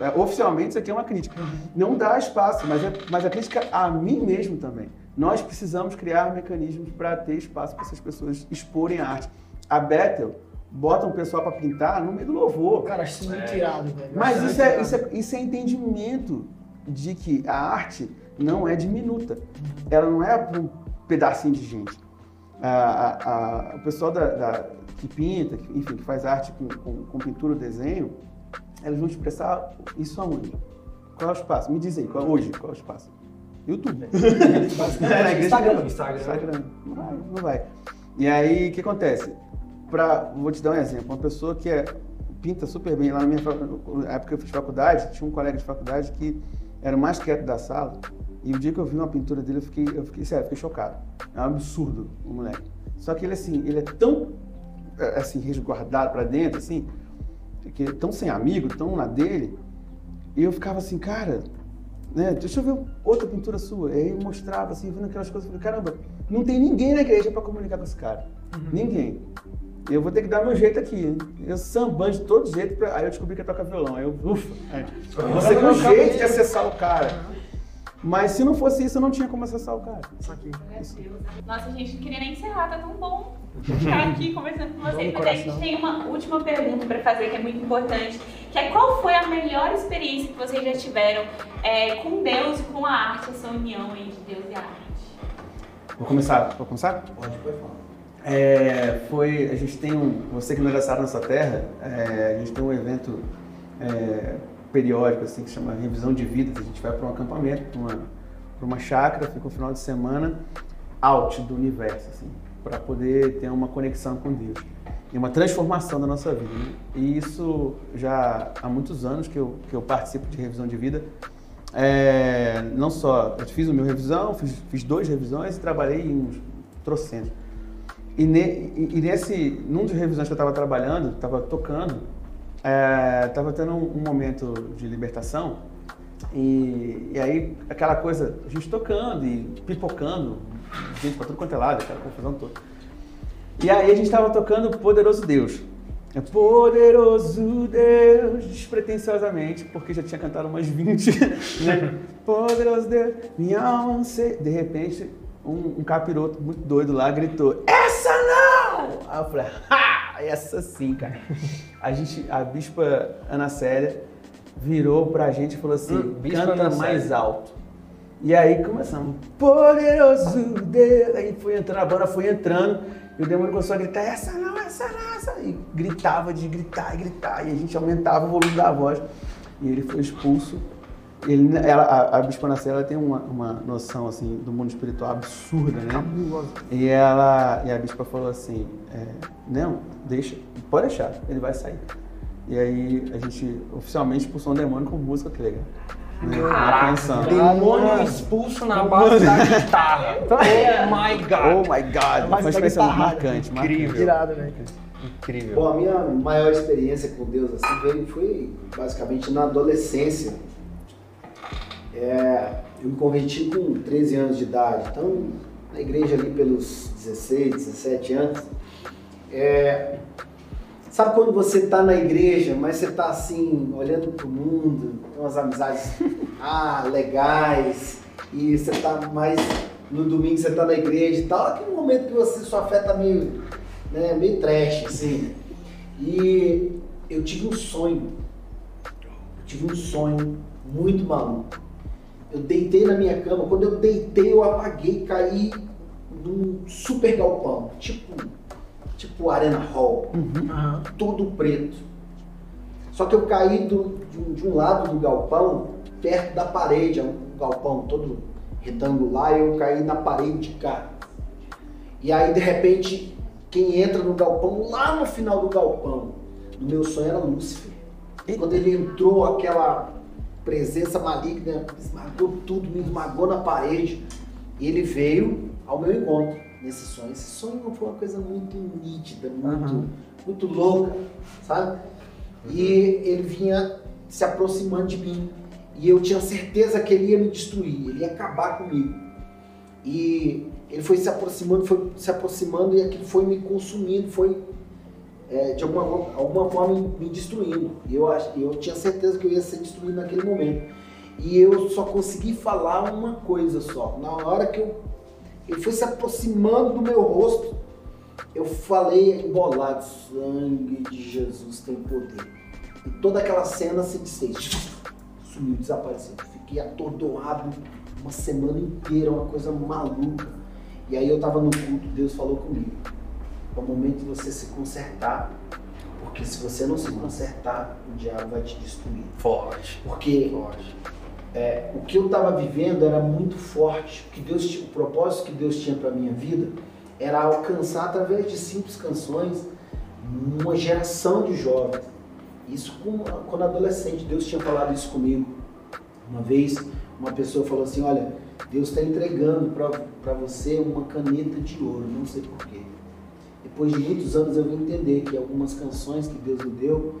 é, oficialmente isso aqui é uma crítica. Não dá espaço, mas, é, mas a crítica a mim mesmo também. Nós precisamos criar mecanismos para ter espaço para essas pessoas exporem a arte. A Bethel bota um pessoal para pintar no meio do louvor. Cara, acho isso muito irado, velho. Mas isso é, isso, é, isso é entendimento de que a arte não é diminuta. Ela não é um pedacinho de gente. A- a- a- o pessoal da, da- que pinta, que, enfim, que faz arte com, com- com pintura ou desenho, eles vão expressar isso aonde? Qual é o espaço? Me diz aí, qual, hoje, qual é o espaço? YouTube. É, Instagram. Instagram. Instagram. Não vai, não vai. E aí, o que acontece? Pra, vou te dar um exemplo. Uma pessoa que é, pinta super bem lá na minha na época que eu fiz faculdade, tinha um colega de faculdade que era o mais quieto da sala. E o dia que eu vi uma pintura dele, eu fiquei, eu fiquei sério, fiquei chocado. É um absurdo o moleque. Só que ele assim, ele é tão é, assim resguardado pra dentro, assim, que é tão sem amigo, tão na dele. E eu ficava assim, cara, né? Deixa eu ver outra pintura sua. Aí eu mostrava, assim, vendo aquelas coisas, eu falei, caramba, não tem ninguém na igreja pra comunicar com esse cara. Ninguém. Eu vou ter que dar meu jeito aqui. Eu sambando de todo jeito, pra... aí eu descobri que ele toca violão. Aí eu, ufa, aí, você tem um jeito de acessar o cara. Mas se não fosse isso, eu não tinha como acessar o cara. Isso aqui. Nossa, a gente não queria nem encerrar, tá tão bom ficar aqui conversando com vocês. Mas a gente tem uma última pergunta pra fazer que é muito importante, que é qual foi a melhor experiência que vocês já tiveram é, com Deus e com a arte, essa união aí de Deus e a arte? Vou começar? Vou começar? Pode, pode falar. É, foi, a gente tem um, você que não era na nossa terra, é, a gente tem um evento é, periódico assim que chama revisão de vida, que a gente vai para um acampamento, para uma, uma chácara, fica um final de semana out do universo, assim, para poder ter uma conexão com Deus. e uma transformação da nossa vida. né? E isso já há muitos anos que eu, que eu participo de revisão de vida. É, não só, eu fiz o meu revisão, fiz, fiz duas revisões e trabalhei em uns trocentos. E, ne- e- nesse, num dos revisões que eu estava trabalhando, estava tocando, estava tendo um, um momento de libertação e, e aí aquela coisa, a gente tocando e pipocando, gente pra tudo quanto é lado, aquela confusão toda. E aí a gente estava tocando Poderoso Deus. É Poderoso Deus, despretensiosamente, porque já tinha cantado umas 20. Né? Poderoso Deus, minha alma. De repente, um, um capiroto muito doido lá gritou: Essa não! Aí eu falei: Ha! Essa sim, cara. A, gente, a bispa Ana Célia virou pra gente e falou assim: Hum, canta Ana mais Célia. alto. E aí começamos, poderoso Deus. Aí foi entrando, a banda foi entrando, e o demônio começou a gritar, essa não, essa não, essa. E gritava de gritar e gritar, e a gente aumentava o volume da voz. E ele foi expulso. Ele, ela, a, a Bispa Nacela, ela tem uma, uma noção assim, do mundo espiritual absurda, né? E, ela, e a Bispa falou assim, é, não, deixa, pode deixar, ele vai sair. E aí a gente oficialmente expulsou um demônio com música, que legal. Né? Caraca, demônio expulso na base da guitarra. Oh my god. Oh my God! Mas Foi uma da experiência guitarra. marcante. Incrível. Né? Incrível. Bom, a minha maior experiência com Deus assim veio, foi basicamente na adolescência. É, eu me converti com 13 anos de idade, então na igreja ali pelos 16, 17 anos. É, sabe quando você está na igreja, mas você está assim, olhando para o mundo, tem umas amizades ah, legais, e você está mais no domingo, você está na igreja e tal, aquele momento que você, sua fé está meio, né, meio trash, assim. E eu tive um sonho, eu tive um sonho muito maluco. Eu deitei na minha cama, quando eu deitei eu apaguei, caí num super galpão, tipo, tipo Arena Hall, Aham. todo preto. Só que eu caí do- de, um, de um lado do galpão, perto da parede, é um galpão todo retangular, e eu caí na parede de cá. E aí, de repente, quem entra no galpão, lá no final do galpão, no meu sonho era Lúcifer. Quando ele entrou, aquela presença maligna esmagou tudo, me esmagou na parede. E ele veio ao meu encontro nesse sonho. Esse sonho foi uma coisa muito nítida, muito, Aham. muito louca, sabe? E ele vinha se aproximando de mim. E eu tinha certeza que ele ia me destruir, ele ia acabar comigo. E ele foi se aproximando, foi se aproximando e aquilo foi me consumindo, foi é, de alguma, alguma forma me destruindo. Eu, eu tinha certeza que eu ia ser destruído naquele momento. E eu só consegui falar uma coisa só. Na hora que eu, ele foi se aproximando do meu rosto, eu falei embolado, sangue de Jesus tem poder. E toda aquela cena se desfez. Sumiu, desapareceu. Fiquei atordoado uma semana inteira, uma coisa maluca. E aí eu tava no culto, Deus falou comigo. É o momento de você se consertar. Porque se você não se consertar, o diabo vai te destruir. Forte. Porque Forte. é, o que eu estava vivendo era muito forte. O, que Deus, o propósito que Deus tinha para minha vida era alcançar através de simples canções uma geração de jovens. Isso com- quando adolescente, Deus tinha falado isso comigo. Uma vez, uma pessoa falou assim: Olha, Deus está entregando para você uma caneta de ouro, não sei porquê. Depois de muitos anos eu vim entender que algumas canções que Deus me deu,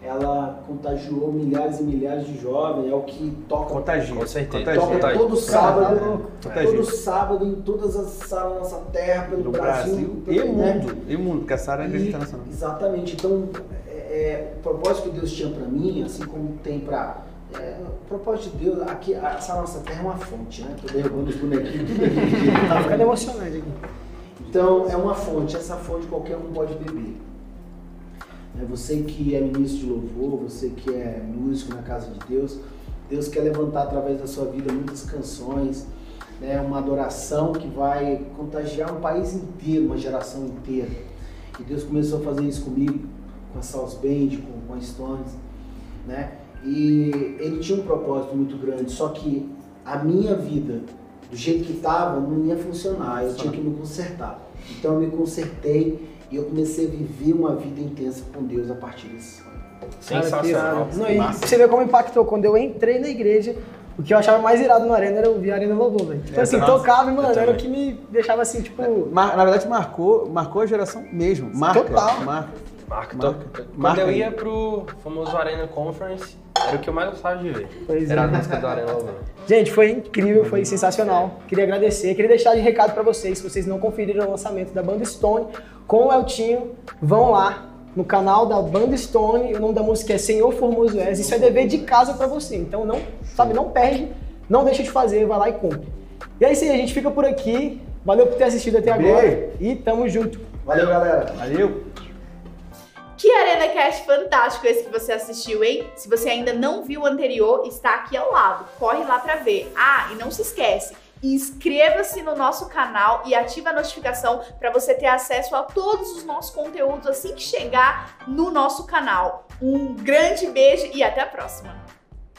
ela contagiou milhares e milhares de jovens, é o que toca Contagia. Com certeza. Toca Contagia. todo sábado, louco. Contagia. todo sábado em todas as salas da nossa terra, pelo do Brasil, Brasil e pelo- né? mundo. E mundo, porque a Sara é internacional. Exatamente. Então, é, é, o propósito que Deus tinha para mim, assim como tem para é, o propósito de Deus, aqui, essa nossa terra é uma fonte, né? Tô derrubando os bonequinhos. Tá ficando emocionante aqui. Então, é uma fonte, essa fonte qualquer um pode beber. É Você que é ministro de louvor, você que é músico na casa de Deus, Deus quer levantar através da sua vida muitas canções, né? uma adoração que vai contagiar um país inteiro, uma geração inteira. E Deus começou a fazer isso comigo, com a South Band, com, com a Stones, né? E ele tinha um propósito muito grande, só que a minha vida, do jeito que estava, não ia funcionar, eu tinha que me consertar. Então eu me consertei E eu comecei a viver uma vida intensa com Deus a partir desse sonho. Sensacional. Não, e você vê como impactou. Quando eu entrei na igreja, o que eu achava mais irado no Arena era ouvir a Arena Louvor, velho. Tipo É, assim, nossa, tocava e, mano, era o que me deixava assim, tipo. Mar- na verdade, marcou, marcou a geração mesmo. Marca, Total. Marca. Marca, Marca. Quando Marca eu aí. ia pro famoso Arena Conference, era o que eu mais gostava de ver. Pois era é. a música do Arena. Gente, foi incrível, foi sensacional. Queria agradecer, queria deixar de recado pra vocês, se vocês não conferiram o lançamento da Banda Stone com o Eltinho, vão lá no canal da Banda Stone, o nome da música é Senhor Formoso És, isso é dever de casa pra você. Então não, sabe, não perde, não deixa de fazer, vai lá e cumpre. E é isso aí, a gente fica por aqui. Valeu por ter assistido até agora e tamo junto. Valeu, galera! Valeu. Que Arena Cast fantástico esse que você assistiu, hein? Se você ainda não viu o anterior, está aqui ao lado. Corre lá pra ver. Ah, e não se esquece, inscreva-se no nosso canal e ative a notificação para você ter acesso a todos os nossos conteúdos assim que chegar no nosso canal. Um grande beijo e até a próxima.